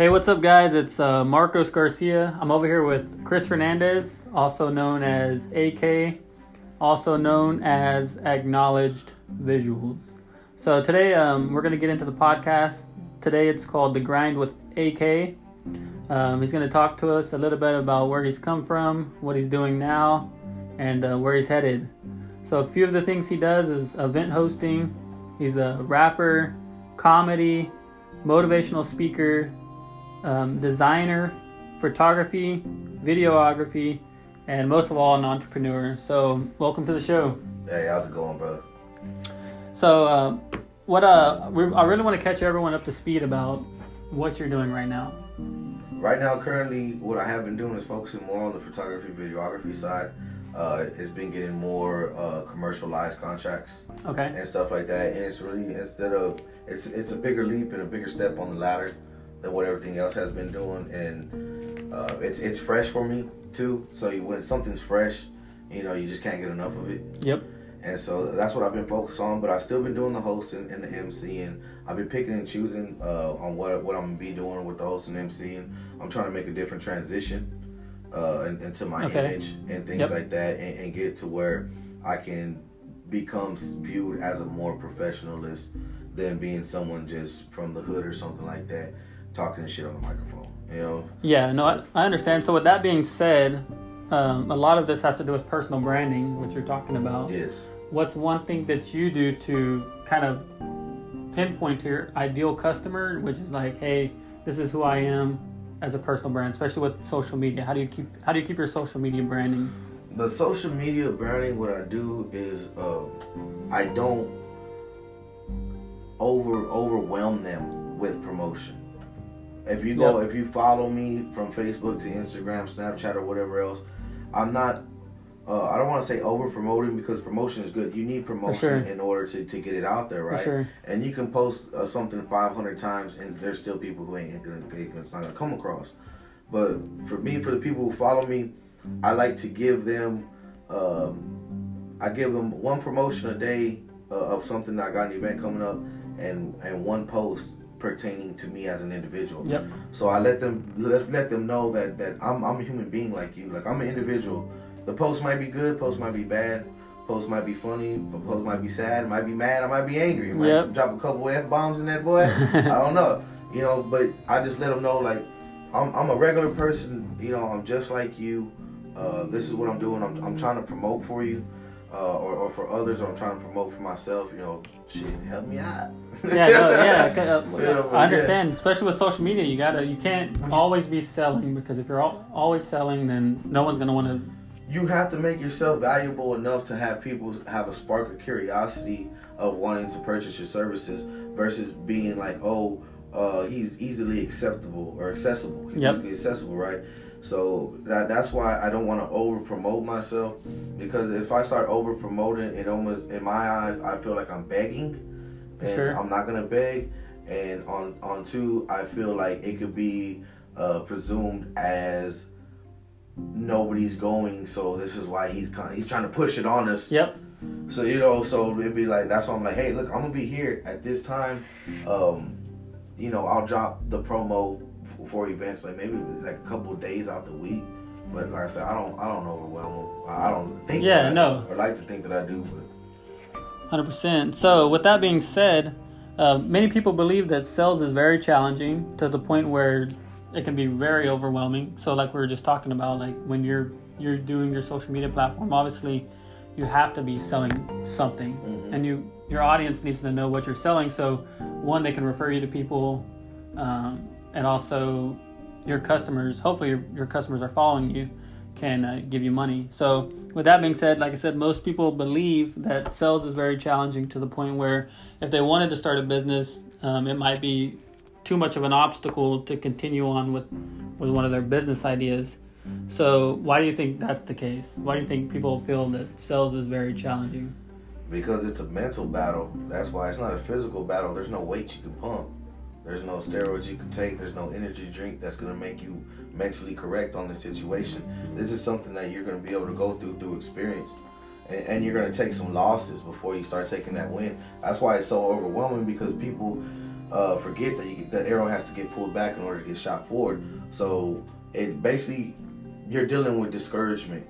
Hey, what's up, guys? It's uh, Marcos Garcia. I'm over here with Chris Hernandez, also known as AK, also known as Acknowledged Visuals. So today um, we're going to get into the podcast. Today it's called The Grind with AK. Um, he's going to talk to us a little bit about where he's come from, what he's doing now, and uh, where he's headed. So a few of the things he does is event hosting. He's a rapper, comedy, motivational speaker, um, designer, photography, videography, and most of all, an entrepreneur. So, welcome to the show. Hey, how's it going, brother? So, uh, what uh, we, I really want to catch everyone up to speed about what you're doing right now. Right now, currently, what I have been doing is focusing more on the photography, videography side. Uh, it's been getting more uh, commercialized contracts Okay. and stuff like that, and it's really instead of it's it's a bigger leap and a bigger step on the ladder than what everything else has been doing, and uh, it's it's fresh for me too. So you, when something's fresh, you know, you just can't get enough of it. Yep. And so that's what I've been focused on. But I've still been doing the hosting and the MC, and I've been picking and choosing uh, on what what I'm gonna be doing with the hosting and MC. And I'm trying to make a different transition uh, into my Okay. image and things Yep. like that, and, and get to where I can become viewed as a more professionalist than being someone just from the hood or something like that, talking shit on the microphone. You know? Yeah, no, I, I understand. So, with that being said, um, a lot of this has to do with personal branding, which you're talking about. Yes. What's one thing that you do to kind of pinpoint to your ideal customer, which is like, hey, this is who I am as a personal brand, especially with social media. How do you keep how do you keep your social media branding? the social media branding what i do is uh, i don't over overwhelm them with promotion if you go if you follow me from facebook to instagram snapchat or whatever else i'm not uh, i don't want to say over promoting because promotion is good you need promotion sure. in order to, to get it out there right sure. and you can post uh, something 500 times and there's still people who ain't gonna it's not gonna come across but for me for the people who follow me i like to give them um, i give them one promotion a day uh, of something that i got an event coming up and and one post pertaining to me as an individual. Yep. so i let them let, let them know that that I'm, I'm a human being like you. Like i'm an individual. The post might be good post might be bad. Post might be funny but post might be sad might be mad i might be angry. Might Yep. drop a couple f-bombs in that boy. I don't know. You know but i just let them know like i'm, I'm a regular person. You know i'm just like you. Uh, this is what i'm doing. I'm, I'm trying to promote for you uh, or, or for others or i'm trying to promote for myself you know shit help me out Yeah, no, yeah, uh, Yeah, I understand. Especially with social media, you gotta, you can't always be selling because if you're al- always selling, then no one's gonna want to. you have to make yourself valuable enough to have people have a spark of curiosity of wanting to purchase your services versus being like, oh, uh, he's easily acceptable or accessible. He's Yep. easily accessible, right? So that that's why I don't want to over promote myself because if I start over promoting, it almost in my eyes I feel like I'm begging, and Sure. I'm not gonna beg. And on on two, I feel like it could be uh, presumed as nobody's going, so this is why he's kind he's trying to push it on us. Yep. So you know, so it'd be like that's why I'm like, hey, look, I'm gonna be here at this time. Um, you know, I'll drop the promo for events like maybe like a couple days out the week. But like I said, I don't I don't overwhelm. I I don't think Yeah, that I no. or like to think that I do, but Hundred percent. So, with that being said, uh, many people believe that sales is very challenging to the point where it can be very overwhelming. So, like we were just talking about, like when you're you're doing your social media platform, obviously you have to be selling something, Mhm. and you your audience needs to know what you're selling. So, one, they can refer you to people, um, and also your customers. Hopefully, your, your customers are following you can uh, give you money. So, with that being said, like I said, most people believe that sales is very challenging to the point where if they wanted to start a business, um, it might be too much of an obstacle to continue on with with one of their business ideas. So, why do you think that's the case? Why do you think people feel that sales is very challenging? because it's a mental battle. That's why it's not a physical battle. There's no weight you can pump. There's no steroids you can take. There's no energy drink that's gonna make you mentally correct on the situation. This is something that you're gonna be able to go through through experience. And, and you're gonna take some losses before you start taking that win. That's why it's so overwhelming because people uh, forget that you, the arrow has to get pulled back in order to get shot forward. So it basically you're dealing with discouragement.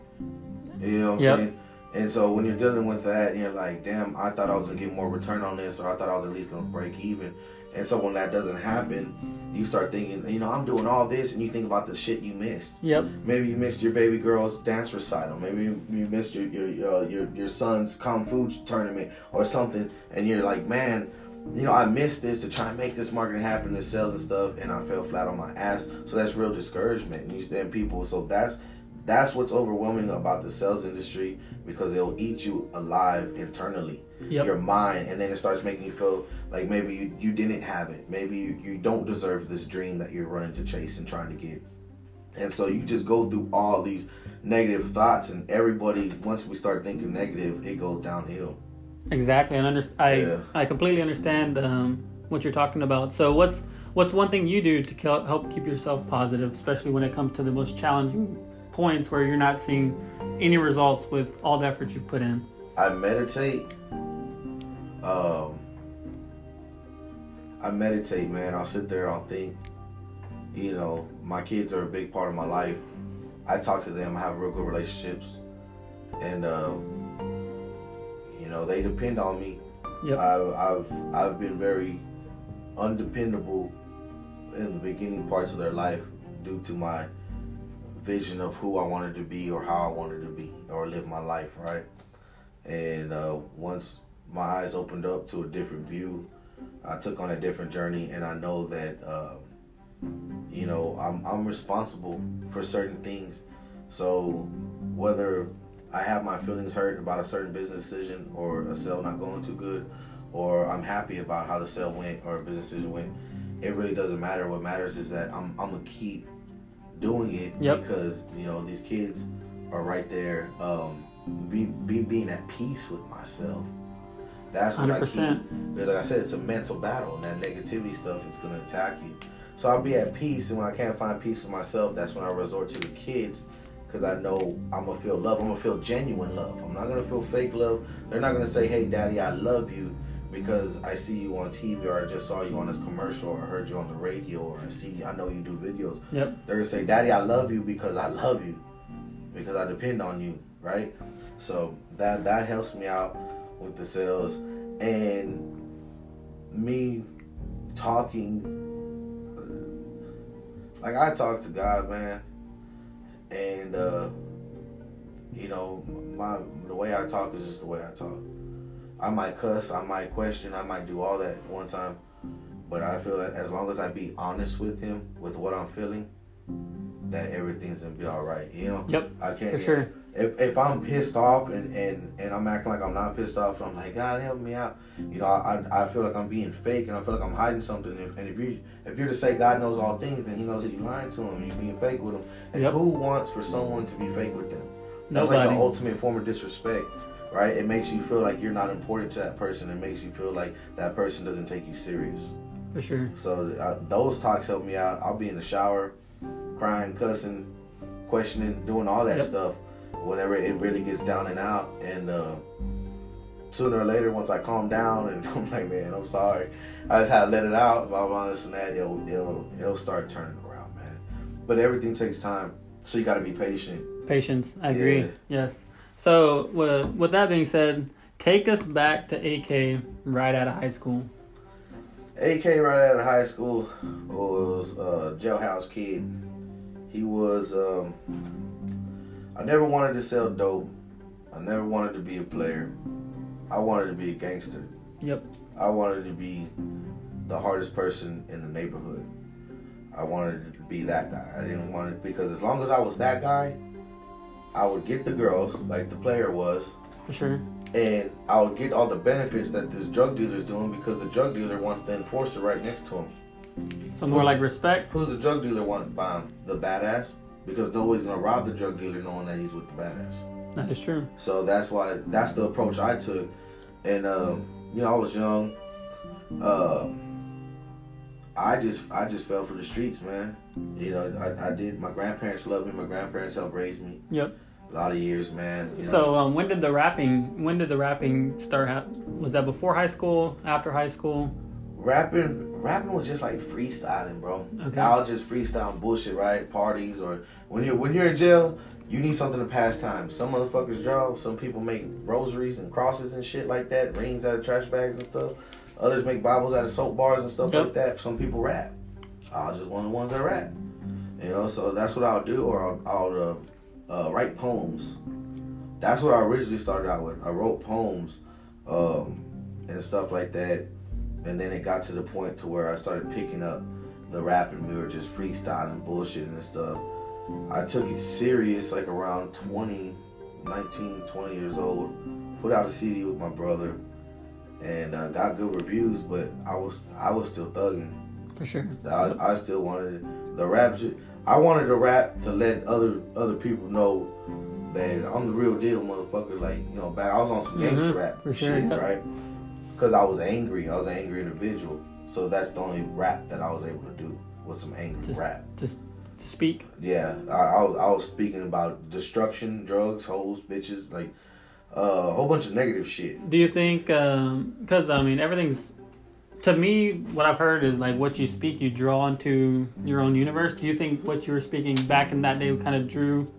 You know what I'm Yep. saying? And so when you're dealing with that, you're like, damn, I thought I was gonna get more return on this, or I thought I was at least gonna break even. And so when that doesn't happen, you start thinking, you know, I'm doing all this, and you think about the shit you missed. Yep. Maybe you missed your baby girl's dance recital. Maybe you, you missed your your, your uh, your your son's kung fu tournament or something, and you're like, man, you know, I missed this to try and make this marketing happen, the sales and stuff, and I fell flat on my ass. So that's real discouragement. And you then people, so that's that's what's overwhelming about the sales industry because it'll eat you alive internally Yep. your mind and then it starts making you feel like maybe you, you didn't have it maybe you, you don't deserve this dream that you're running to chase and trying to get and so you just go through all these negative thoughts and everybody once we start thinking negative it goes downhill Exactly, and under, I Yeah. I completely understand um, what you're talking about. So what's what's one thing you do to help keep yourself positive, especially when it comes to the most challenging points where you're not seeing any results with all the effort you put in? i meditate. Um i meditate man. I'll sit there i'll think. You know my kids are a big part of my life. I talk to them i have real good relationships. And uh, you know they depend on me. Yep. I've, I've I've been very undependable in the beginning parts of their life due to my vision of who I wanted to be or how I wanted to be or live my life, right? And uh, once my eyes opened up to a different view, I took on a different journey, and I know that uh, you know I'm I'm responsible for certain things. So whether I have my feelings hurt about a certain business decision or a sale not going too good, or I'm happy about how the sale went or business decision went. It really doesn't matter. What matters is that I'm, I'm gonna keep doing it Yep. because you know these kids are right there. Um, be, be being at peace with myself. That's what I keep. 100%. Because like I said, it's a mental battle, and that negativity stuff is gonna attack you. So I'll be at peace, and when I can't find peace with myself, that's when I resort to the kids, because I know I'm gonna feel love. I'm gonna feel genuine love. I'm not gonna feel fake love. They're not gonna say, "Hey, Daddy, I love you," because I see you on TV or I just saw you on this commercial or I heard you on the radio or I see I know you do videos. Yep. They're gonna say, "Daddy, I love you because I love you, because I depend on you." Right? So that that helps me out with the sales and me talking like I talk to God, man, and uh, you know my the way I talk is just the way I talk. I might cuss, I might question, I might do all that one time, but I feel that as long as I be honest with Him with what I'm feeling, that everything's gonna be all right. You know, Yep. I can't. For sure. If, if I'm pissed off and, and, and I'm acting like I'm not pissed off, and I'm like, God help me out. You know, I, I feel like I'm being fake and I feel like I'm hiding something. And, if you if you're to say God knows all things, then He knows that you're lying to Him you're being fake with Him. And Yep. who wants for someone to be fake with them? That's like the ultimate form of disrespect, right? It makes you feel like you're not important to that person. It makes you feel like that person doesn't take you serious. For sure. So uh, those talks help me out. I'll be in the shower, crying, cussing, questioning, doing all that Yep. stuff. Whenever it really gets down and out, and uh, sooner or later, once I calm down and I'm like, man, I'm sorry, I just had to let it out, blah blah this and that. It'll it'll it'll start turning around, man. But everything takes time, so you got to be patient. Patience. I agree. Yeah. Yes. So with, with that being said, take us back to AK right out of high school. AK right out of high school was a jailhouse kid. He was. Um, I never wanted to sell dope. I never wanted to be a player. I wanted to be a gangster. Yep. I wanted to be the hardest person in the neighborhood. I wanted to be that guy. I didn't want it because as long as I was that guy, I would get the girls like the player was, For sure. and I would get all the benefits that this drug dealer's doing because the drug dealer wants the enforcer right next to him. So more like respect. Who's the drug dealer want by him? The badass? Because nobody's gonna rob the drug dealer knowing that he's with the badass. That is true. So that's why that's the approach I took. And um, you know, I was young. Uh, I just I just fell for the streets, man. You know, I, I did. My grandparents loved me. My grandparents helped raise me. Yep. A lot of years, man. You know. So um, when did the rapping? When did the rapping start? Was that before high school? After high school? rapping rapping was just like freestyling, bro. Okay. I'll just freestyle bullshit, right? Parties or when you're when you're in jail, you need something to pass time. Some motherfuckers draw. Some people make rosaries and crosses and shit like that, rings out of trash bags and stuff. Others make Bibles out of soap bars and stuff Yep. like that. Some people rap. I'll just one of the ones that rap. You know, so that's what I'll do, or I'll, I'll uh, uh, write poems. That's what I originally started out with. I wrote poems um, and stuff like that, and then it got to the point to where I started picking up the rapping. We were just freestyling, bullshitting and stuff. I took it serious like around 20, 19, 20 years old. Put out a CD with my brother, and uh, got good reviews. But I was I was still thugging. For sure. I, I still wanted the rap. I wanted to rap to let other other people know that I'm the real deal, motherfucker. Like you know, back I was on some gangster Mhm, rap for shit, yeah. right? Because I was angry. I was an angry individual. So that's the only rap that I was able to do was some angry Just- rap. Just to speak. Yeah, I, I, was, I was speaking about destruction, drugs, hoes, bitches, like uh, a whole bunch of negative shit. Do you think? Because I mean, everything's. To me, what I've heard is like what you speak, you draw into your own universe. Do you think what you were speaking back in that day kind of drew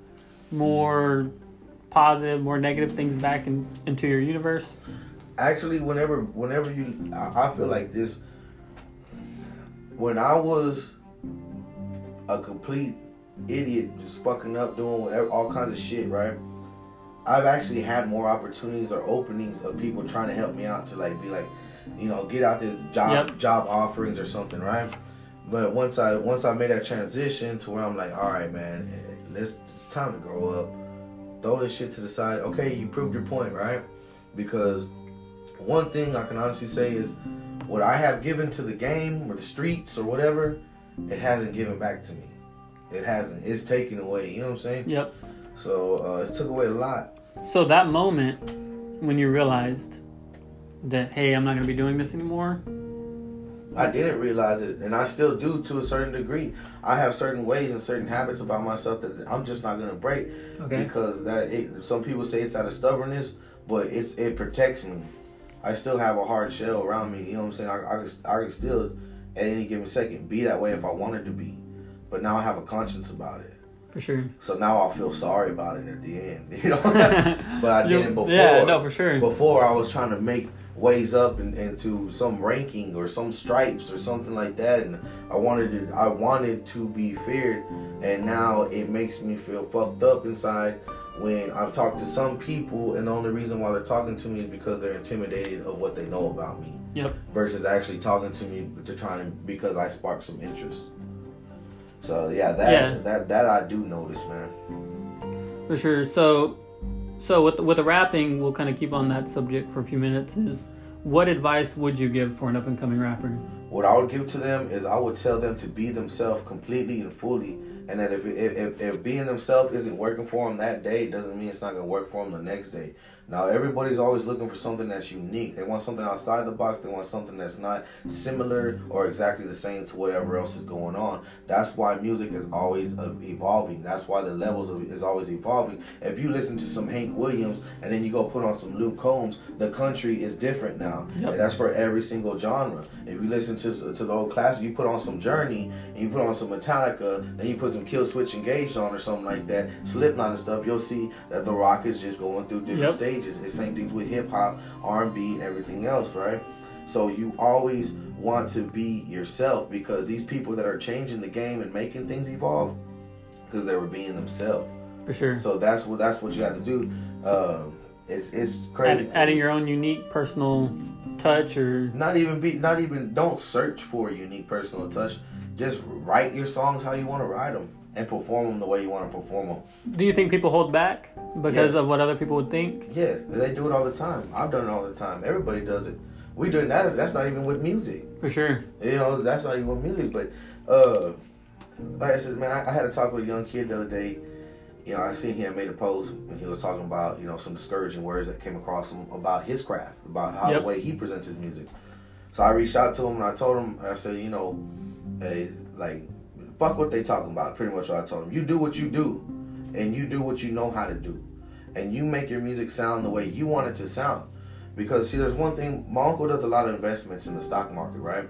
more positive, more negative things back in, into your universe? actually whenever whenever you I, I feel like this when i was a complete idiot just fucking up doing whatever, all kinds of shit right i've actually had more opportunities or openings of people trying to help me out to like be like you know get out this job Yep. job offerings or something right but once i once i made that transition to where i'm like all right man let's it's time to grow up throw this shit to the side okay you proved your point right because one thing I can honestly say is what I have given to the game or the streets or whatever, it hasn't given back to me. It hasn't. It's taken away. You know what I'm saying? Yep. So uh, it's took away a lot. So that moment when you realized that hey, I'm not gonna be doing this anymore. I didn't realize it, and I still do to a certain degree. I have certain ways and certain habits about myself that I'm just not gonna break Okay. because that it, some people say it's out of stubbornness, but it's it protects me. I still have a hard shell around me. You know what I'm saying? I I can, I can still at any given second be that way if I wanted to be, but now I have a conscience about it. For sure. So now I'll feel sorry about it at the end. You know, but I didn't before. Yeah, no, for sure. Before I was trying to make ways up in, into some ranking or some stripes or something like that, and I wanted to I wanted to be feared, and now it makes me feel fucked up inside when I've talked to some people, and the only reason why they're talking to me is because they're intimidated of what they know about me. Yep. Versus actually talking to me to try and because I sparked some interest. So yeah, that Yeah. that that I do notice, man. For sure. So, so with with the rapping, we'll kind of keep on that subject for a few minutes. Is what advice would you give for an up and coming rapper? What I would give to them is I would tell them to be themselves completely and fully, and that if if, if, if being themselves isn't working for them that day, doesn't mean it's not gonna work for them the next day. Now everybody's always looking for something that's unique. They want something outside the box. They want something that's not similar or exactly the same to whatever else is going on. That's why music is always evolving. That's why the levels of, is always evolving. If you listen to some Hank Williams and then you go put on some Luke Combs, the country is different now. Yep. And that's for every single genre. If you listen to to the old classic, you put on some Journey and you put on some Metallica, and you put some Kill Switch Engaged on or something like that, Slipknot and stuff, you'll see that the rock is just going through different Yep. stages. It's same things with hip hop, R and B, and everything else, right? So you always want to be yourself because these people that are changing the game and making things evolve, because they were being themselves. For sure. So that's what that's what you have to do. Um, it's it's crazy. Add, adding your own unique personal touch, or not even be not even don't search for a unique personal touch. Just write your songs how you want to write them and perform them the way you want to perform them. do you think people hold back because Yes. of what other people would think? Yeah, they do it all the time. I've done it all the time. Everybody does it. We do that. That's not even with music. For sure. You know, that's not even with music. But uh, like I said, man, I, I had a talk with a young kid the other day. You know, I seen him made a post and he was talking about you know some discouraging words that came across him about his craft, about how Yep. the way he presents his music. So I reached out to him and I told him, I said, you know, hey, like, fuck what they talking about. Pretty much what I told him. You do what you do, and you do what you know how to do, and you make your music sound the way you want it to sound. Because see, there's one thing. My uncle does a lot of investments in the stock market, right?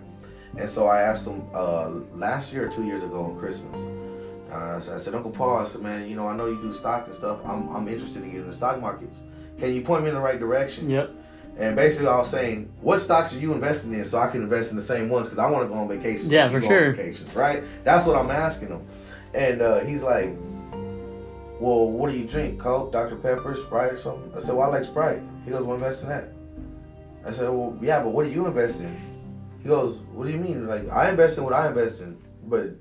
And so I asked him uh, last year or two years ago on Christmas. Uh, so I said, Uncle Paul, I said, man, you know, I know you do stock and stuff. I'm, I'm interested in getting the stock markets. Can you point me in the right direction? Yep. And basically, I was saying, what stocks are you investing in so I can invest in the same ones because I want to go on vacation. Yeah, for sure. Vacations, right? That's what I'm asking him. And uh, he's like, well, what do you drink? Coke, Dr. Pepper, Sprite, or something? I said, well, I like Sprite. He goes, well, invest in that. I said, well, yeah, but what do you invest in? He goes, what do you mean? Like, I invest in what I invest in, but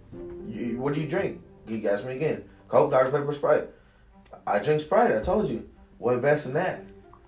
you, what do you drink? He asked me again. Coke, Dr. Pepper, Sprite. I drink Sprite. I told you. Well, invest in that.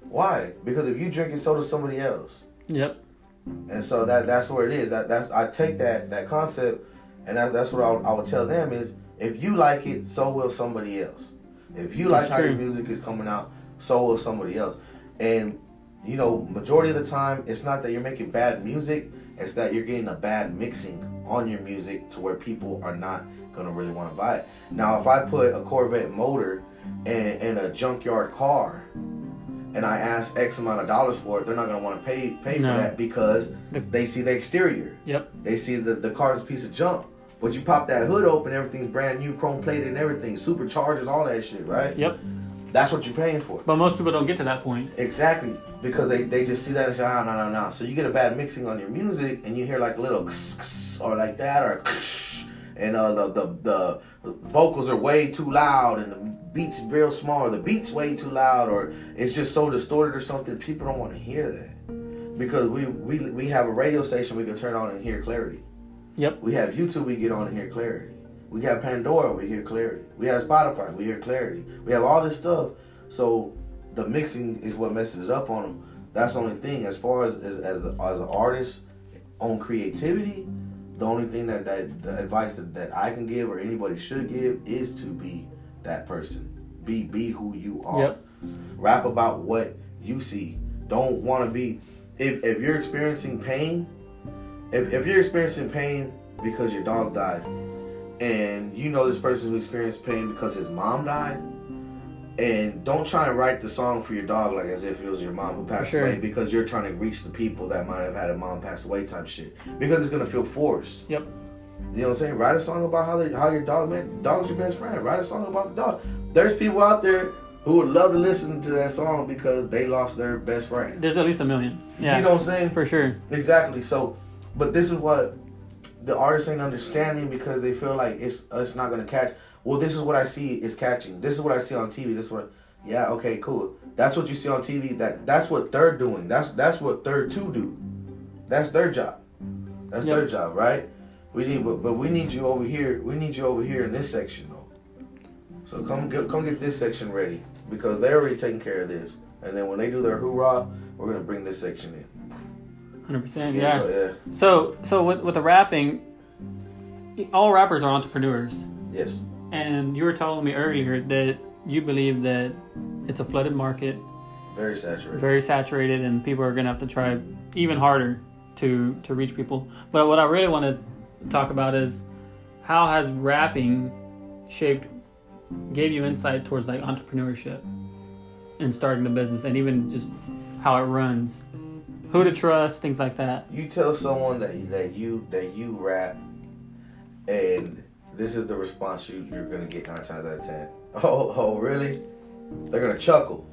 Why? Because if you drink it, so does somebody else. Yep. And so that that's where it is. That that's I take that that concept, and that, that's what I would, I would tell them is if you like it, so will somebody else. If you like That's how your music is coming out, so will somebody else. And you know, majority of the time, it's not that you're making bad music; it's that you're getting a bad mixing on your music to where people are not gonna really want to buy it. Now, if I put a Corvette motor in, in a junkyard car, and I ask X amount of dollars for it, they're not gonna want to pay pay No. for that because The- they see the exterior. Yep. They see the the car's a piece of junk. But you pop that hood open, everything's brand new, chrome plated and everything, superchargers, all that shit, right? Yep. That's what you're paying for. But most people don't get to that point. Exactly, because they, they just see that and say, ah, no, no, no. So you get a bad mixing on your music, and you hear like a little kss, kss, or like that, or ksh, and uh, the, the the vocals are way too loud, and the beats real small, or the beats way too loud, or it's just so distorted or something. People don't want to hear that because we we we have a radio station we can turn on and hear clarity. Yep. We have YouTube, we get on and hear clarity. We got Pandora, we hear clarity. We have Spotify, we hear clarity. We have all this stuff. So the mixing is what messes it up on them. That's the only thing. As far as as as, a, as an artist on creativity, the only thing that that the advice that, that I can give or anybody should give is to be that person. Be be who you are. Yep. Rap about what you see. Don't want to be. If if you're experiencing pain, if if you're experiencing pain because your dog died, and you know this person who experienced pain because his mom died, and don't try and write the song for your dog like as if it was your mom who passed sure. away because you're trying to reach the people that might have had a mom pass away type shit because it's gonna feel forced. Yep. You know what I'm saying? Write a song about how they, how your dog man dog's your best friend. Write a song about the dog. There's people out there who would love to listen to that song because they lost their best friend. There's at least a million. Yeah. You know what I'm saying? For sure. Exactly. So, but this is what the artists ain't understanding because they feel like it's it's not gonna catch. Well, this is what I see is catching. This is what I see on TV. This is what. Yeah. Okay. Cool. That's what you see on TV. That that's what they're doing. That's that's what third two do. That's their job. That's Yep. their job, right? We need, but, but we need you over here. We need you over here in this section, though. So come get come get this section ready because they're already taking care of this. And then when they do their hoorah, we're gonna bring this section in. 100%. Yeah. yeah. So so with with the rapping, all rappers are entrepreneurs, Yes. And you were telling me earlier that you believe that it's a flooded market, Very saturated. very saturated, and people are gonna have to try even harder to to reach people. But what I really want to talk about is how has rapping shaped, gave you insight towards like entrepreneurship and starting a business, and even just how it runs, who to trust, things like that. you tell someone that that you that you rap, and this is the response you you're gonna get nine times out of ten. Oh, oh, really? They're gonna chuckle.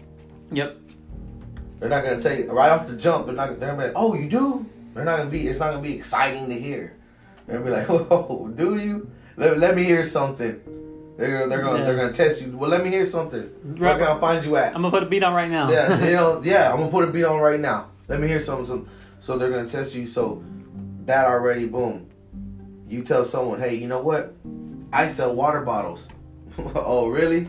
Yep. They're not gonna tell you right off the jump. They're not. They're gonna be like, "Oh, you do?" They're not gonna be. It's not gonna be exciting to hear. They're gonna be like, "Whoa, do you? Let, let me hear something." They're gonna they're gonna Yeah. they're gonna test you. Well, let me hear something. Where can I find you at? I'm gonna put a beat on right now. yeah, you know, yeah, I'm gonna put a beat on right now. Let me hear something. some- So they're gonna test you. So that already, boom. You tell someone, hey, you know what? I sell water bottles. oh, really?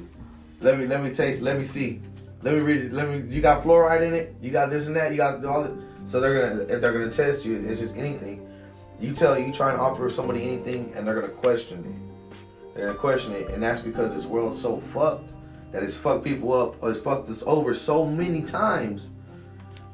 Let me let me taste. Let me see. Let me read it. Let me. You got fluoride in it. You got this and that. You got all it. So they're gonna if they're gonna test you. It's just anything. You tell you try and offer somebody anything, and they're gonna question it. They're gonna question it, and that's because this world's so fucked that it's fucked people up or it's fucked us over so many times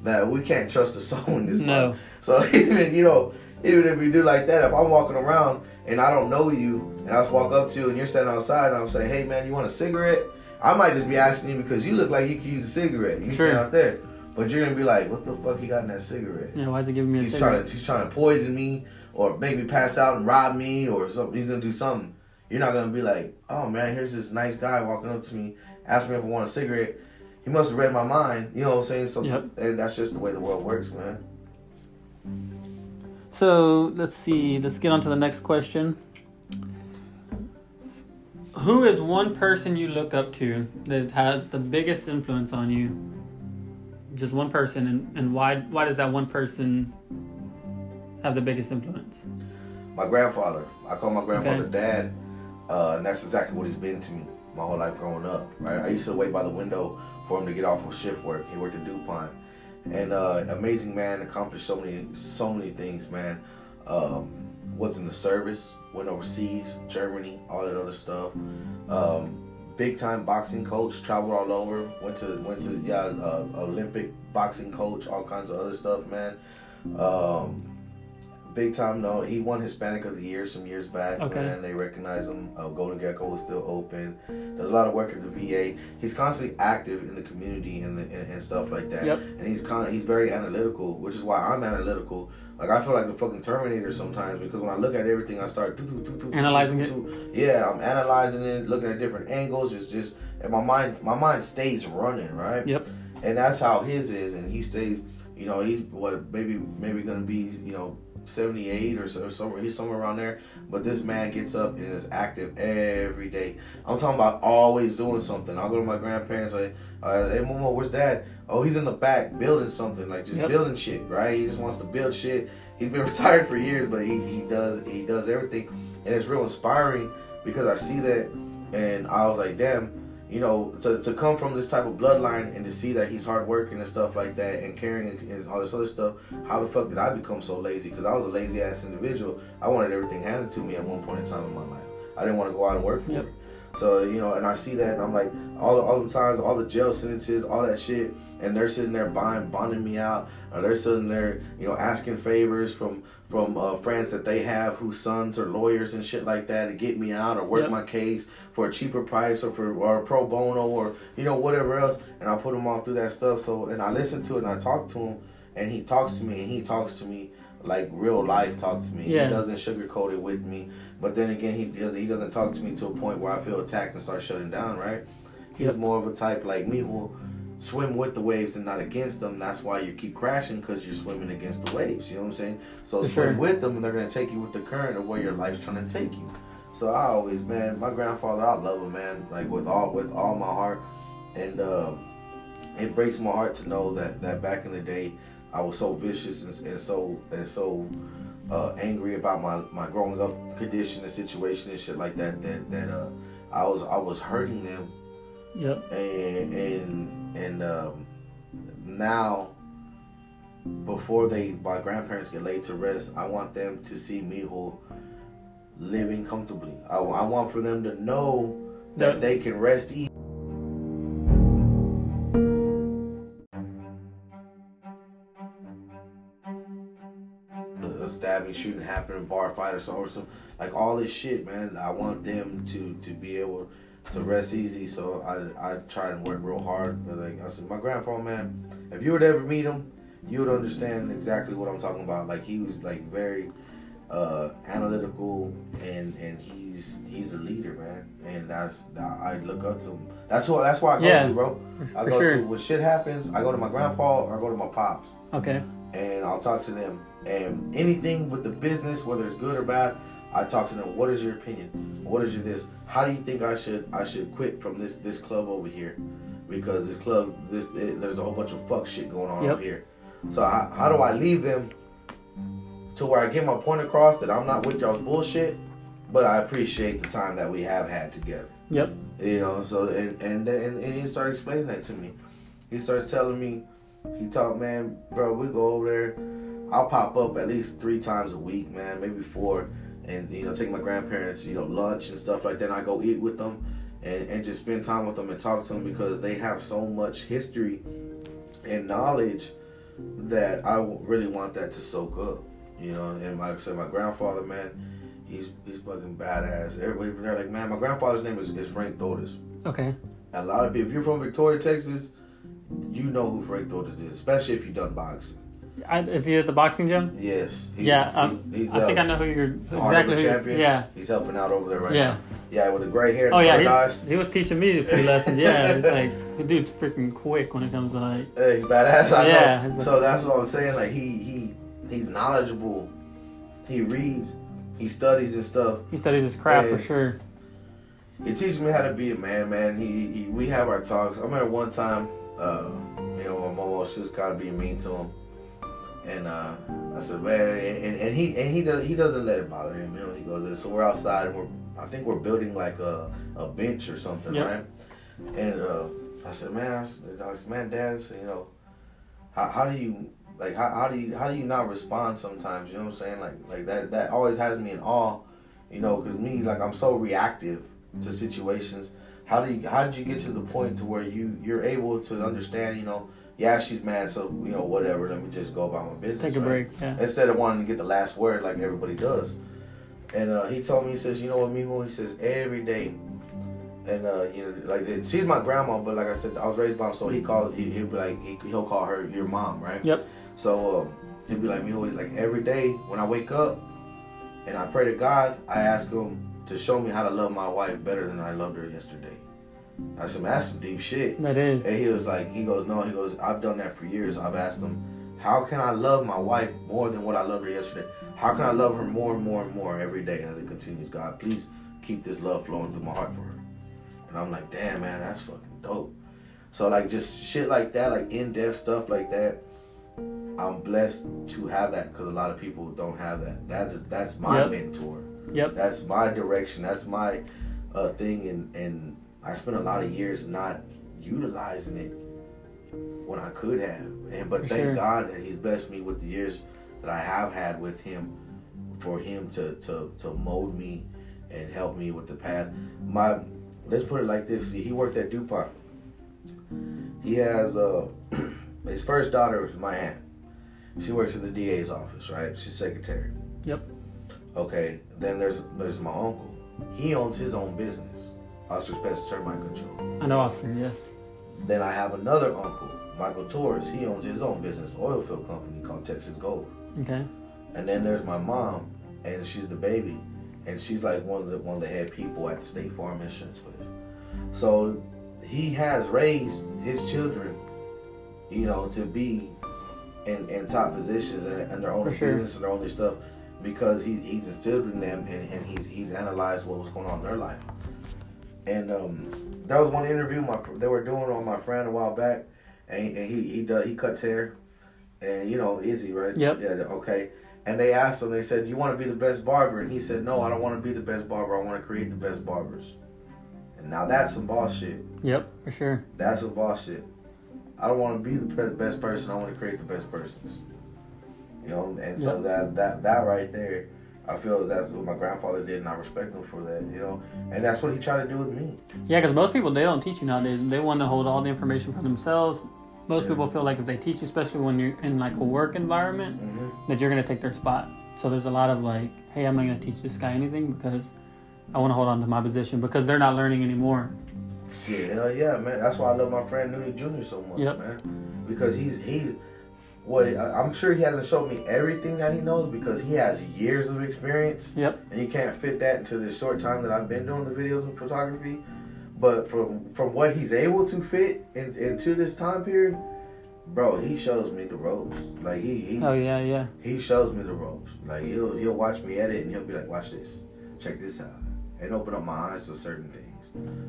that we can't trust a soul in this. No. mother- So even you know, even if you do like that, if I'm walking around and I don't know you, and I just walk up to you and you're standing outside, and I'm saying, "Hey man, you want a cigarette?" I might just be asking you because you look like you could use a cigarette. You Sure. stand out there. But you're gonna be like, what the fuck he got in that cigarette? Yeah, why is he giving me a He's cigarette? trying to he's trying to poison me or make me pass out and rob me or something. He's gonna do something. You're not gonna be like, oh man, here's this nice guy walking up to me, asking me if I want a cigarette. He must have read my mind. You know what I'm saying? So Yep. and that's just the way the world works, man. So let's see. Let's get on to the next question. Who is one person you look up to that has the biggest influence on you? Just one person, and, and why why does that one person have the biggest influence? My grandfather. I call my grandfather Okay. dad, uh, and that's exactly what he's been to me my whole life growing up. Right? I used to wait by the window for him to get off of shift work. He worked at DuPont, and uh, amazing man, accomplished so many so many things, man. Um, was in the service, went overseas, Germany, all that other stuff. Um, big time boxing coach, traveled all over, went to went to yeah uh, Olympic boxing coach, all kinds of other stuff, man. Um, big time no, he won Hispanic of the Year some years back. Okay. Man, they recognize him. Uh, Golden Gecko is still open. Does a lot of work at the VA. He's constantly active in the community and the, and, and stuff like that. Yep. And he's kind of he's very analytical, which is why I'm analytical. Like I feel like the fucking Terminator sometimes because when I look at everything, I start Analyzing it? Yeah, I'm analyzing it, looking at different angles. It's just and my mind my mind stays running, right? Yep. And that's how his is, and he stays. You know, he's what maybe maybe gonna be you know 78 or so, somewhere he's somewhere around there. But this man gets up and is active every day. I'm talking about always doing something. I'll go to my grandparents like, uh, "Hey, Momo, where's Dad? Oh, he's in the back building something, like just Yep. building shit, right? He just wants to build shit. He's been retired for years, but he, he does he does everything, and it's real inspiring because I see that, and I was like, damn, you know, to, to come from this type of bloodline and to see that he's hardworking and stuff like that, and caring and, and all this other stuff. How the fuck did I become so lazy? Because I was a lazy ass individual. I wanted everything handed to me at one point in time in my life. I didn't want to go out and work for Yep. it. So you know, and I see that, and I'm like, all all the times, all the jail sentences, all that shit, and they're sitting there buying, bonding me out, or they're sitting there, you know, asking favors from from uh, friends that they have whose sons are lawyers and shit like that to get me out or work Yep. my case for a cheaper price or for or pro bono or you know whatever else, and I put them all through that stuff. So and I listen to it and I talk to him, and he talks to me and he talks to me like real life talks to me. Yeah. He doesn't sugarcoat it with me. But then again, he does he doesn't talk to me to a point where I feel attacked and start shutting down. Right? He's Yep. more of a type like me who swim with the waves and not against them. That's why you keep crashing because you're swimming against the waves. You know what I'm saying? So For swim sure. with them, and they're gonna take you with the current of where your life's trying to take you. So I always, man, my grandfather, I love him, man, like with all with all my heart, and um, it breaks my heart to know that that back in the day, I was so vicious and, and so and so uh, angry about my my growing up condition and situation and shit like that. That that uh, I was I was hurting them Yep. and and and um, now before they my grandparents get laid to rest i want them to see me who living comfortably I, I want for them to know that That- they can rest easy stabbing shooting happened, a bar fight or something, or some like all this shit, man. I want them to to be able to rest easy. So I I try and work real hard. But like I said, my grandpa, man, if you would ever meet him, you would understand exactly what I'm talking about. Like he was like very uh analytical and and he's he's a leader man and that's I look up to him that's what that's why I go Yeah, to bro I go sure. to when shit happens I go to my grandpa or I go to my pops Okay. and I'll talk to them. And anything with the business, whether it's good or bad, I talk to them. What is your opinion? What is your this? How do you think I should I should quit from this this club over here? Because this club, this it, there's a whole bunch of fuck shit going on Yep. over here. So how, how do I leave them to where I get my point across that I'm not with y'all's bullshit, but I appreciate the time that we have had together. Yep. You know, so and and and, and he started explaining that to me. He starts telling me, he talked, man, bro, we go over there. I'll pop up at least three times a week, man, maybe four, and you know, take my grandparents, you know, lunch and stuff like that. And I go eat with them, and and just spend time with them and talk to them because they have so much history and knowledge that I really want that to soak up. You know, and like I said, my grandfather, man, he's he's fucking badass. Everybody they're like, man, my grandfather's name is, is Frank Torres. Okay. A lot of people, if you're from Victoria, Texas, you know who Frank Torres is, especially if you done boxing. I, is he at the boxing gym? Yes. He, yeah, he- um, he's, I think uh, I know who you're exactly. Who champion. yeah, He's helping out over there right Yeah. now. Yeah, with the gray hair. Oh yeah, the he's, eyes. he was teaching me a few lessons. Yeah, it's like the dude's freaking quick when it comes to like. Hey, he's badass. I Yeah, know. he's like- so that's what I'm saying. Like he he he's knowledgeable. He reads. He studies and stuff. He studies his craft for sure. He teaches me how to be a man, man. He, he we have our talks. I remember one time, uh, you know, Momo she was kind of being mean to him, and uh, I said, man, and, and he and he does he doesn't let it bother him. You know, he goes, so we're outside and we're I think we're building like a a bench or something, Yep. right? And uh, I said, man, I said, I said, man, Dad, I said, you know, how, how do you like how, how do you how do you not respond sometimes? You know what I'm saying? Like like that that always has me in awe, you know, because me like I'm so reactive to situations. How do you how did you get to the point to where you you're able to understand? You know, yeah, she's mad, so you know whatever. Let me just go about my business. Take a right? break. Yeah. instead of wanting to get the last word like everybody does. And uh, he told me, he says, you know what, Mimo? He says every day, and uh, you know, like she's my grandma, but like I said, I was raised by him, so he calls, he, he'll be like, he, he'll call her your mom, right? Yep. So uh, he'll be like, Mimo, like every day when I wake up, and I pray to God, I ask him to show me how to love my wife better than I loved her yesterday. I said, man, that's some deep shit. That is. And he was like, he goes, no, he goes, I've done that for years. I've asked him, how can I love my wife more than what I loved her yesterday? How can I love her more and more and more every day as it continues? God, please keep this love flowing through my heart for her. And I'm like, damn, man, that's fucking dope. So like just shit like that, like in-depth stuff like that. I'm blessed to have that because a lot of people don't have that. That is that's my Yep. mentor. Yep. That's my direction. That's my uh, thing, and and I spent a lot of years not utilizing it when I could have. And but For thank sure. God that He's blessed me with the years that I have had with Him, for Him to to to mold me and help me with the path. My let's put it like this: He worked at DuPont. He has uh his first daughter is my aunt. She works in the DA's office, right? She's secretary. Yep. Okay, then there's there's my uncle. He owns his own business, Oscar Spencer Termite Control. I know Oscar. Yes. Then I have another uncle, Michael Torres. He owns his own business, oil field company called Texas Gold. Okay. And then there's my mom, and she's the baby, and she's like one of the one of the head people at the State Farm Insurance place. So he has raised his children, you know, to be in, in top positions and, and their own sure. business and their own stuff because he, he's instilled in them and, and he's he's analyzed what was going on in their life. And um, that was one interview my they were doing on my friend a while back, and, he- and he he does he cuts hair, and you know Izzy right? Yep. Yeah. Okay. And they asked him, they said, "You want to be the best barber?" And he said, "No, I don't want to be the best barber. I want to create the best barbers." And now that's some boss shit. Yep. For sure. That's some boss shit. I don't want to be the best person. I want to create the best persons. You know, and so Yep. that that that right there, I feel that's what my grandfather did, and I respect him for that. You know, and that's what he tried to do with me. Yeah, because most people they don't teach you nowadays. They want to hold all the information for themselves. Most Yeah. people feel like if they teach, you, especially when you're in like a work environment, hmm that you're gonna take their spot. So there's a lot of like, hey, I'm not gonna teach this guy anything because I want to hold on to my position because they're not learning anymore. Shit, hell yeah, man. That's why I love my friend Newton Jr. so much, Yep. man. Because he's he's what I- I'm sure he hasn't showed me everything that he knows because he has years of experience. Yep. and you can't fit that into the short time that I've been doing the videos and photography. But from from what he's able to fit in, into this time period, bro, he shows me the ropes. Like he he, Oh yeah, yeah. he shows me the ropes. Like he'll he'll watch me edit and he'll be like, watch this, check this out, and open up my eyes to certain things.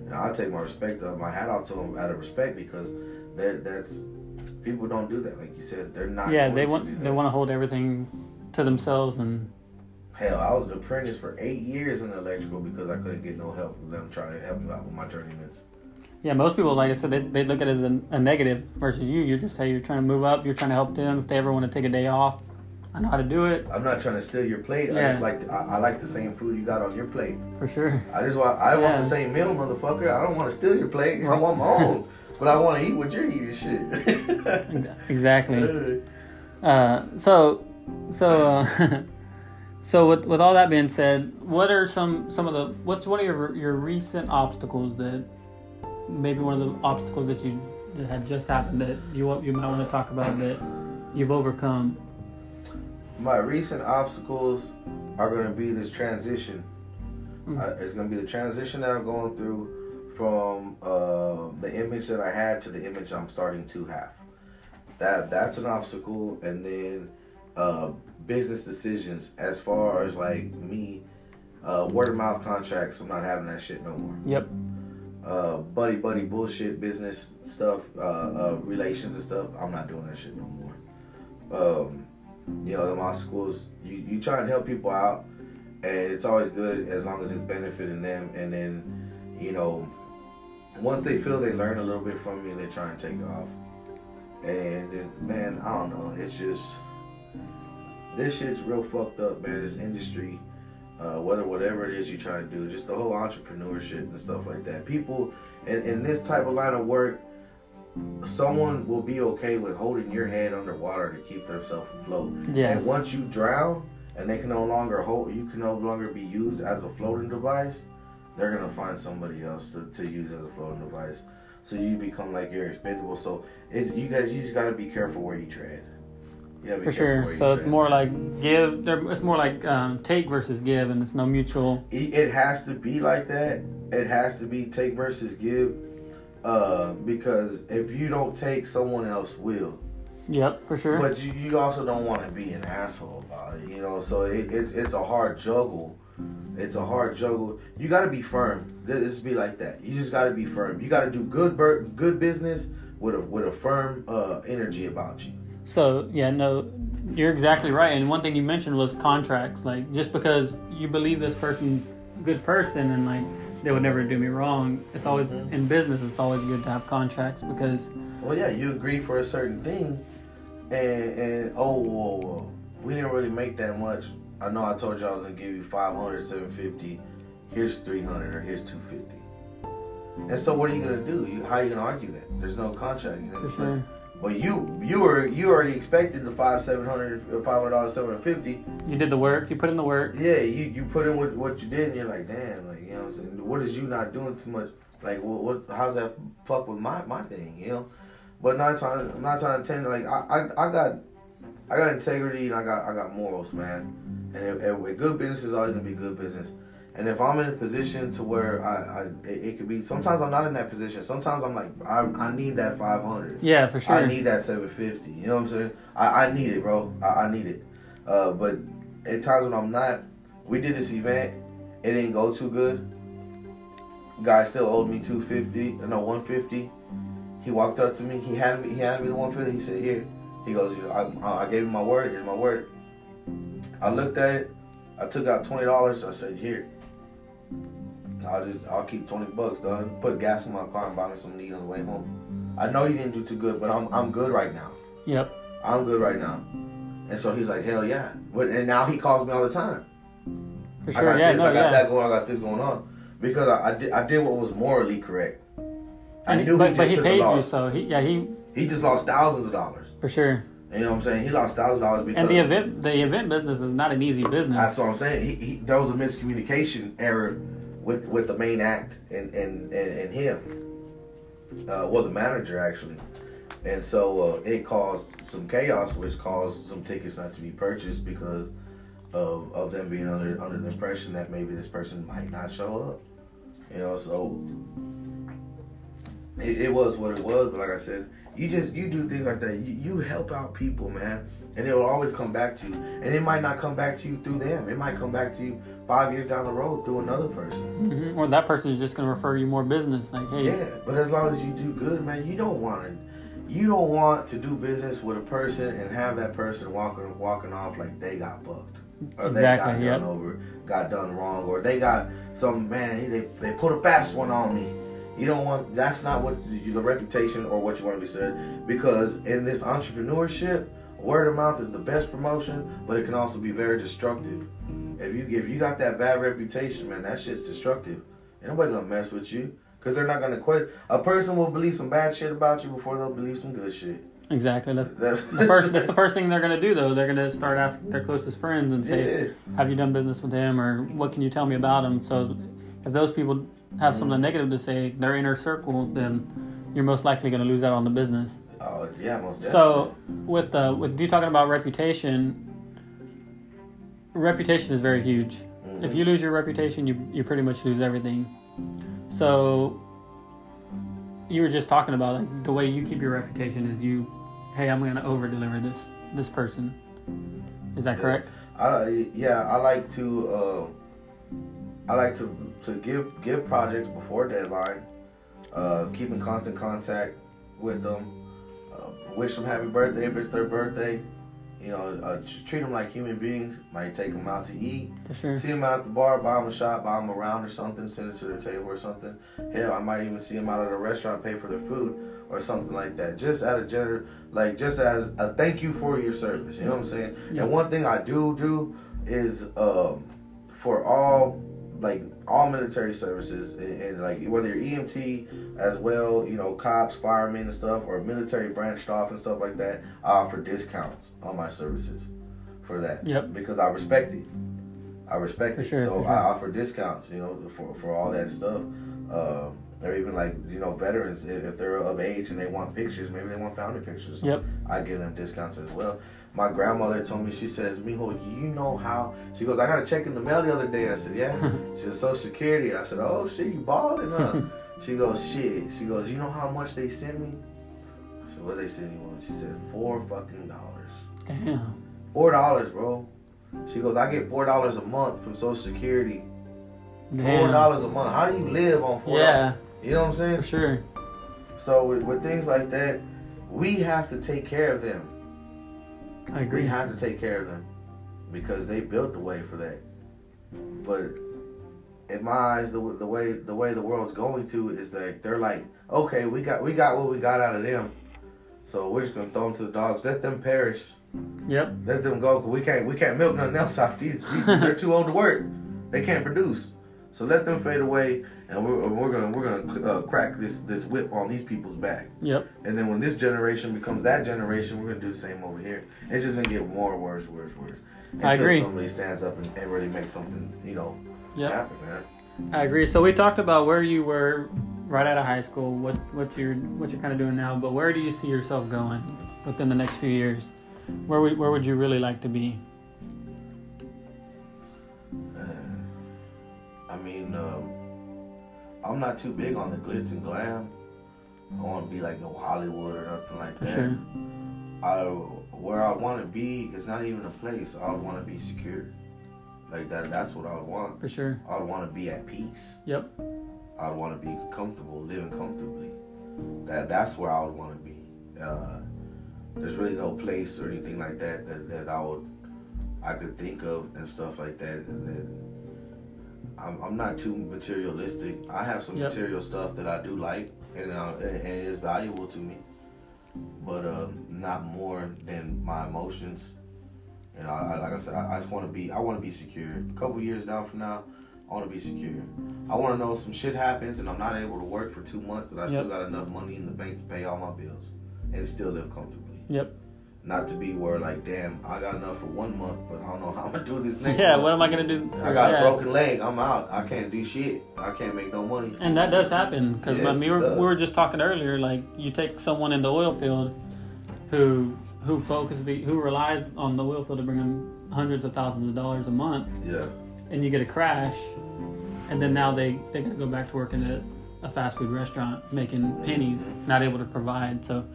And I take my respect up, my hat off to him out of respect because that that's people don't do that. Like you said, they're not. Yeah, they to want they want to hold everything to themselves and Hell, I was an apprentice for eight years in electrical because I couldn't get no help from them trying to help me out with my journeymans. yeah. Most people, like I said, they, they look at it as a, a negative versus you. You're just hey, you're trying to move up. You're trying to help them. If they ever want to take a day off, I know how to do it I'm not trying to steal your plate. I Yeah. just like I, I like the same food you got on your plate. for sure. I just want I want the same meal, motherfucker. I don't want to steal your plate. I want my own, but I want to eat what you're eating. Shit. Exactly. Uh, so, so, uh, so with with all that being said, what are some some of the what's one of your your recent obstacles that maybe one of the obstacles that you that had just happened that you you might want to talk about that you've overcome? My recent obstacles are going to be this transition. Mm. Uh, it's going to be the transition that I'm going through from uh, the image that I had to the image I'm starting to have. That that's an obstacle, and then uh, business decisions as far as like me, uh, word of mouth contracts. I'm not having that shit no more. Yep. Uh, buddy buddy bullshit business stuff, uh, uh, relations and stuff. I'm not doing that shit no more. Um, you know, my schools, you, you try and help people out, and it's always good as long as it's benefiting them. And then, you know, once they feel they learn a little bit from you, they try and take off. And man, I don't know. It's just this shit's real fucked up, man. This industry, uh, whether whatever it is you try to do, just the whole entrepreneurship and stuff like that. People in, in this type of line of work, someone will be okay with holding your head underwater to keep themselves afloat. Yes. And once you drown and they can no longer hold, you can no longer be used as a floating device. They're gonna find somebody else to, to use as a floating device. So you become like you're expendable. So it, you guys, you just gotta be careful where you tread. You For sure. So it's more like give. there- It's more like um, take versus give, and it's no mutual. It it has to be like that. It has to be take versus give. Uh, because if you don't take, someone else will. Yep, for sure. But you, you also don't want to be an asshole about it, you know. So it, it's it's a hard juggle. It's a hard juggle. You got to be firm. Just be like that. You just got to be firm. You got to do good bur- good business with a with a firm uh, energy about you. So yeah, no, you're exactly right. And one thing you mentioned was contracts. Like just because you believe this person's a good person and like they would never do me wrong, it's always Mhm. in business. It's always good to have contracts because Well, yeah, you agree for a certain thing, and and oh, whoa, whoa, we didn't really make that much. I know I told you I was gonna give you 500, 750. Here's 300 or here's 250. And so what are you gonna do? You, how are you gonna argue that? There's no contract. you know? sure. But you you were you already expected the five seven hundred uh, five hundred dollars seven hundred fifty. You did the work. You put in the work. Yeah, you you put in what what you did, and you're like, damn, like you know what I'm saying. What is you not doing too much? Like what, what how's that fuck with my my thing? You know. But nine times nine times ten, like I, I I got I got integrity and I got I got morals, man. And if, if good business is always gonna be good business. And if I'm in a position to where I, I it, it could be sometimes I'm not in that position. Sometimes I'm like I, I need that five hundred. Yeah, for sure. I need that 750. You know what I'm saying? I, I need it, bro. I, I need it. Uh, but at times when I'm not, we did this event. It didn't go too good. Guy still owed me 250. No, 150. He walked up to me. He had me. He had me the 150. He said, "Here." He goes, I, uh, I gave him my word. Here's my word. I looked at it. I took out twenty dollars. I said, "Here." I'll just, I'll keep twenty bucks, dog. Put gas in my car and buy me some meat on the way home. I know you didn't do too good, but I'm I'm good right now. Yep. I'm good right now. And so he's like, hell yeah. But and now he calls me all the time. For I sure. got Yeah. this, No. I got Yeah. that going, I got this going on. Because I, I did I did what was morally correct. I And knew but, he but he took a paid you, so he yeah he He just lost thousands of dollars. for sure. You know what I'm saying? He lost thousands of dollars because And the event the event business is not an easy business. That's what I'm saying. He, he there was a miscommunication error with with the main act and and and, and him. Uh, well, the manager actually, and so uh, it caused some chaos, which caused some tickets not to be purchased because of of them being under under the impression that maybe this person might not show up. You know, so it, it was what it was. But like I said, you just you do things like that. You, you help out people, man, and it will always come back to you. And it might not come back to you through them. It might come back to you five years down the road through another person. hmm Or that person is just gonna refer you more business. Like hey, Yeah, but as long as you do good, man, you don't want to. You don't want to do business with a person and have that person walking walking off like they got fucked. Or they got yep. done over, got done wrong, or they got some man. They they put a fast one on me. You don't want. That's not what the, the reputation or what you want to be said. Because in this entrepreneurship, word of mouth is the best promotion, but it can also be very destructive. If you if you got that bad reputation, man, that shit's destructive. Ain't nobody gonna mess with you. Cause they're not gonna question. A person will believe some bad shit about you before they'll believe some good shit. exactly. That's That's the first. That's the first thing they're gonna do though. They're gonna start asking their closest friends and say, Yeah. "Have you done business with him?" or "What can you tell me about him?" So if those people have something negative to say, their inner circle, then you're most likely going to lose out on the business. Oh yeah, most definitely. So with uh, with you talking about reputation, reputation is very huge. Mhm. If you lose your reputation, you you pretty much lose everything. So you were just talking about like the way you keep your reputation is you, hey, I'm gonna over deliver this this person. Is that correct? I yeah, I like to uh, I like to to give give projects before deadline. Uh, keep in constant contact with them. Uh, wish them happy birthday if it's their birthday. You know, uh, treat them like human beings. Might take them out to eat. Sure. See them out at the bar, buy them a shot, buy them around or something, send it to their table or something. Hell, I might even see them out at a restaurant, pay for their food or something like that. Just out of general, like just as a thank you for your service. You know what I'm saying? Yeah. And one thing I do do is um, for all like all military services and, and like whether you're EMT as well, you know, cops, firemen and stuff, or military branched off and stuff like that, I offer discounts on my services for that. Yep. Because I respect it. I respect For it. sure, so sure. I offer discounts, you know, for for all that stuff. Um, or even like you know veterans if they're of age and they want pictures, maybe they want family pictures. Yep. I give them discounts as well. My grandmother told me, she says, Mijo, you know how? She goes, I got a check in the mail the other day. I said, yeah. she said, Social Security. I said, oh, shit, you balling, up. she goes, shit. She goes, you know how much they sent me? I said, what they send you? She said, four fucking dollars. Damn. Four dollars, bro. She goes, I get four dollars a month from Social Security. Four dollars a month. How do you live on four? Yeah, You know what I'm saying? for sure. So with, with things like that, we have to take care of them. I agree. We have to take care of them because they built the way for that. But in my eyes, the, the way the way the world's going to is that they're like, okay, we got we got what we got out of them, so we're just gonna throw them to the dogs. Let them perish. Yep. Let them go. Cause we can't we can't milk nothing else out these. these they're too old to work. They can't produce. So let them fade away, and we're, we're gonna we're gonna uh, crack this this whip on these people's back. Yep. And then when this generation becomes that generation, we're gonna do the same over here. It's just gonna get more worse, worse, worse. I Until agree. Somebody stands up and, and really makes something, you know, Yep. happen, man. I agree. So we talked about where you were right out of high school, what what you're what you're kind of doing now, but where do you see yourself going within the next few years? Where would where would you really like to be? Man. I mean, um, I'm not too big on the glitz and glam. I want to be like no Hollywood or nothing like For that. sure. I where I want to be is not even a place. I would want to be secure. Like that. That's what I would want. For sure. I would want to be at peace. Yep. I would want to be comfortable, living comfortably. That that's where I would want to be. Uh, there's really no place or anything like that, that that I would I could think of and stuff like that. that I'm, I'm not too materialistic. I have some Yep. material stuff that I do like and uh, and, and is valuable to me, but uh, not more than my emotions. And I, I like I said, I, I just want to be I want to be secure. A couple years down from now, I want to be secure. I want to know if some shit happens and I'm not able to work for two months that I still got enough money in the bank to pay all my bills and still live comfortably. Yep. Not to be where like, damn, I got enough for one month, but I don't know how I'm gonna do this next. Yeah. month. What am I gonna do? I got a broken leg. I'm out. I can't do shit. I can't make no money. And that does happen because Yes, we were we were just talking earlier. Like you take someone in the oil field who who focuses the who relies on the oil field to bring them hundreds of thousands of dollars a month, Yeah. and you get a crash, and then now they they got to go back to working at a fast food restaurant making pennies, not able to provide. So.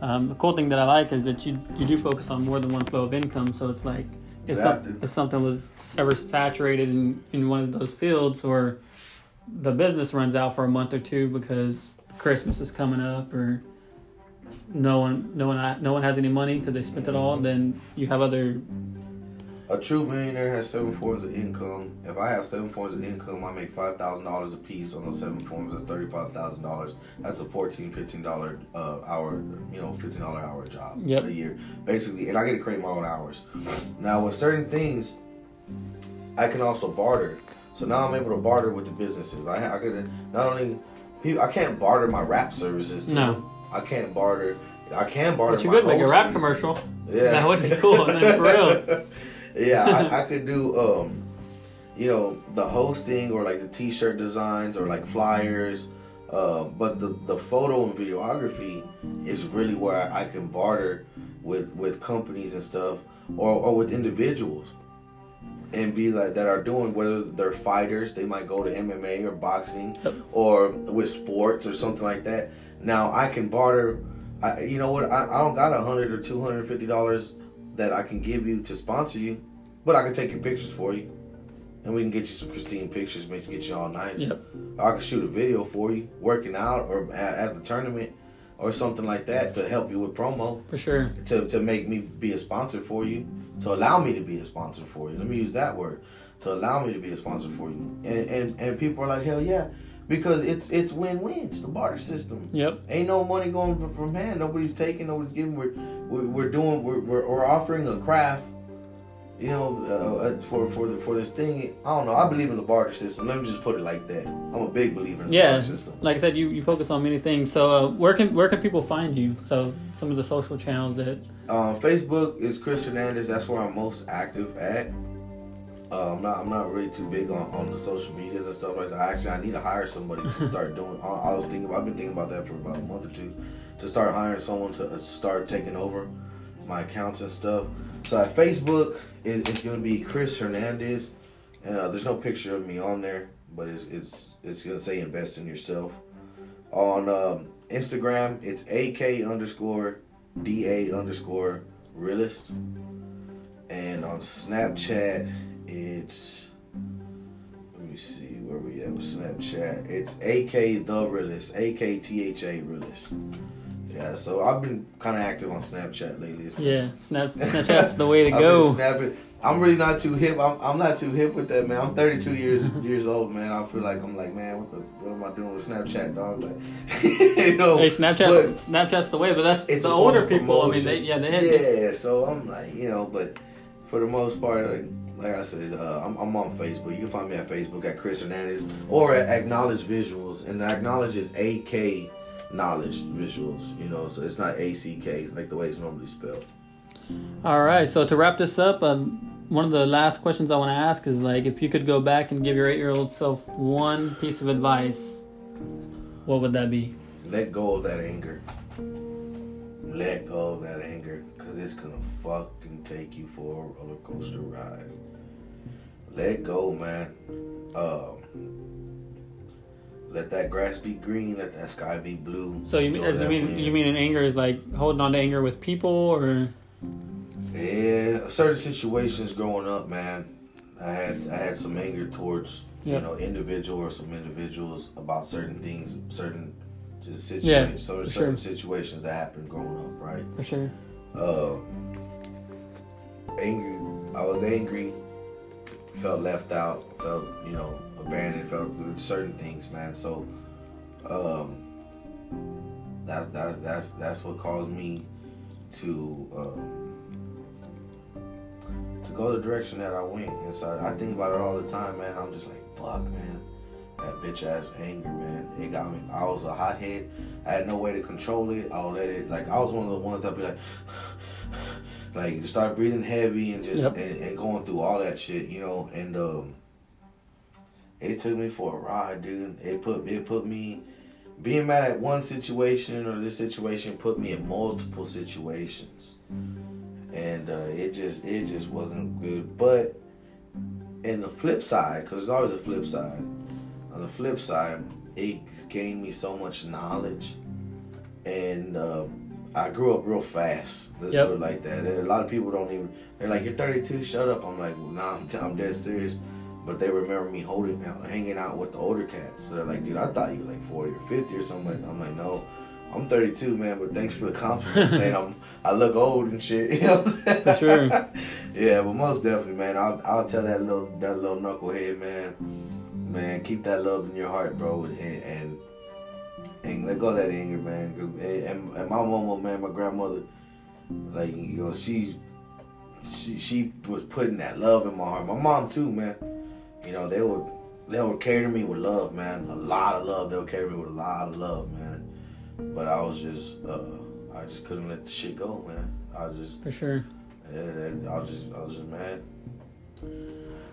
Um, the cool thing that I like is that you you do focus on more than one flow of income. So it's like if, some, if something was ever saturated in, in one of those fields or the business runs out for a month or two because Christmas is coming up or no one no one no one has any money because they spent it all, then you have other A true millionaire has seven forms of income. If I have seven forms of income, I make five thousand dollars a piece on those seven forms. That's thirty five thousand dollars. That's a fourteen, fifteen dollar uh, hour, you know, fifteen dollar hour job Yep. a year, basically. And I get to create my own hours. Now with certain things, I can also barter. So now I'm able to barter with the businesses. I I could not only people I can't barter my rap services. To No. I can't barter. I can barter. but you could make a rap commercial. Yeah, That would be cool, for real. yeah, I, I could do, um, you know, the hosting or like the T-shirt designs or like flyers, Uh, but the, the photo and videography is really where I, I can barter with with companies and stuff, or, or with individuals, and be like that are doing whether they're fighters, they might go to MMA or boxing, or with sports or something like that. Now I can barter. I, you know what? I, I don't got a hundred or two hundred fifty dollars that I can give you to sponsor you, but I can take your pictures for you, and we can get you some pristine pictures, make get you all nice. Yep. I can shoot a video for you, working out or at, at the tournament, or something like that to help you with promo, For sure. to to make me be a sponsor for you, to allow me to be a sponsor for you. Let me use that word, to allow me to be a sponsor for you. And and and people are like, hell yeah, because it's it's win win. It's the barter system. Yep. Ain't no money going from- from hand. Nobody's taking. Nobody's giving. We're we're, we're doing. We're, we're we're offering a craft. You know, uh, uh, for for the, for this thing. I don't know. I believe in the barter system. Let me just put it like that. I'm a big believer in the Yeah. barter system. Like I said, you, you focus on many things. So uh, where can where can people find you? So some of the social channels that Um, Facebook is Chris Hernandez. That's where I'm most active at. Uh, I'm not. I'm not really too big on, on the social medias and stuff like that. Actually, I need to hire somebody to start doing. I, I was thinking. I've been thinking about that for about a month or two, to start hiring someone to uh, start taking over my accounts and stuff. So at Facebook, it, it's gonna be Chris Hernandez, and uh, there's no picture of me on there, but it's it's it's gonna say invest in yourself. On um, Instagram, it's AK underscore DA underscore realist. And on Snapchat, it's let me see where we at with Snapchat. It's AK the realist, AKTHA realist. Yeah, so I've been kind of active on Snapchat lately. Yeah, Snap Snapchat's the way to go. snapping. I'm really not too hip. I'm, I'm not too hip with that, man. I'm 32 years years old, man. I feel like I'm like, man, what the what am I doing with Snapchat, dog? Like, you know. Hey, Snapchat Snapchat's the way, but that's it's the older people. I mean, they yeah they yeah. So I'm like, you know, but for the most part, like, like I said, uh, I'm, I'm on Facebook. You can find me at Facebook at Chris Hernandez or at Acknowledge Visuals, and the Acknowledge is A K Knowledge Visuals. You know, so it's not A C K like the way it's normally spelled. All right. So to wrap this up, um, one of the last questions I want to ask is like, if you could go back and give your eight-year-old self one piece of advice, what would that be? Let go of that anger. Let go of that anger, cause it's gonna fucking take you for a roller coaster ride. Let go, man. Um, let that grass be green. Let that sky be blue. So you Enjoy as you mean wind. you mean in anger is like holding on to anger with people or Yeah, certain situations growing up, man. I had I had some anger towards Yeah. you know individual or some individuals about certain things, certain just Yeah, situations, certain, for certain sure. situations that happened growing up, right? for sure? uh, angry. I was angry. Felt left out. Felt you know abandoned. Felt good, certain things, man. So, um, that that that's that's what caused me to um, to go the direction that I went. And so I think about it all the time, man. I'm just like, fuck, man. That bitch ass anger, man. It got me. I was a hothead. I had no way to control it. I'll let it. Like I was one of the ones that be like, like start breathing heavy and just Yep. and, and going through all that shit, you know. And um, it took me for a ride, dude. It put it put me being mad at one situation or this situation put me in multiple situations, and uh, it just it just wasn't good. But in the flip side, because there's always a flip side. On the flip side, it gained me so much knowledge, and um, I grew up real fast. Let's Yep. put it like that. And a lot of people don't even. They're like, "You're 32, shut up." I'm like, well, "Nah, I'm, I'm dead serious." But they remember me holding, out, hanging out with the older cats. So they're like, "Dude, I thought you were like 40 or 50 or something." I'm like, "No, I'm 32, man." But thanks for the compliment, saying I'm I look old and shit. You know what I'm saying? For sure. yeah, but most definitely, man. I'll I'll tell that little that little knucklehead, man. Man, keep that love in your heart, bro, and and, and let go of that anger, man. And, and my mama, man, my grandmother, like you know, she she she was putting that love in my heart. My mom too, man. You know, they would they would cater me with love, man. A lot of love. They would cater me with a lot of love, man. But I was just uh I just couldn't let the shit go, man. I was just For sure. yeah, I was just I was just mad.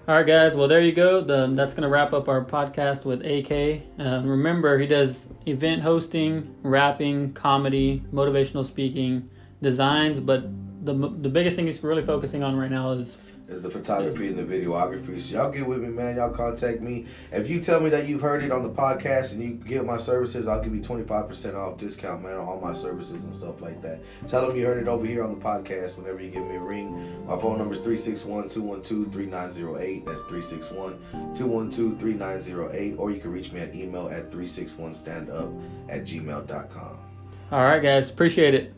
All right, guys. Well, there you go. The, that's going to wrap up our podcast with AK. Uh, remember, he does event hosting, rapping, comedy, motivational speaking, designs, but the the biggest thing he's really focusing on right now is is the photography and the videography. So y'all get with me, man. Y'all contact me. If you tell me that you've heard it on the podcast and you get my services, I'll give you 25% off discount, man, on all my services and stuff like that. Tell them you heard it over here on the podcast whenever you give me a ring. My phone number is 361-212-3908. That's 361-212-3908. Or you can reach me at email at 361standup at gmail.com. All right, guys. Appreciate it.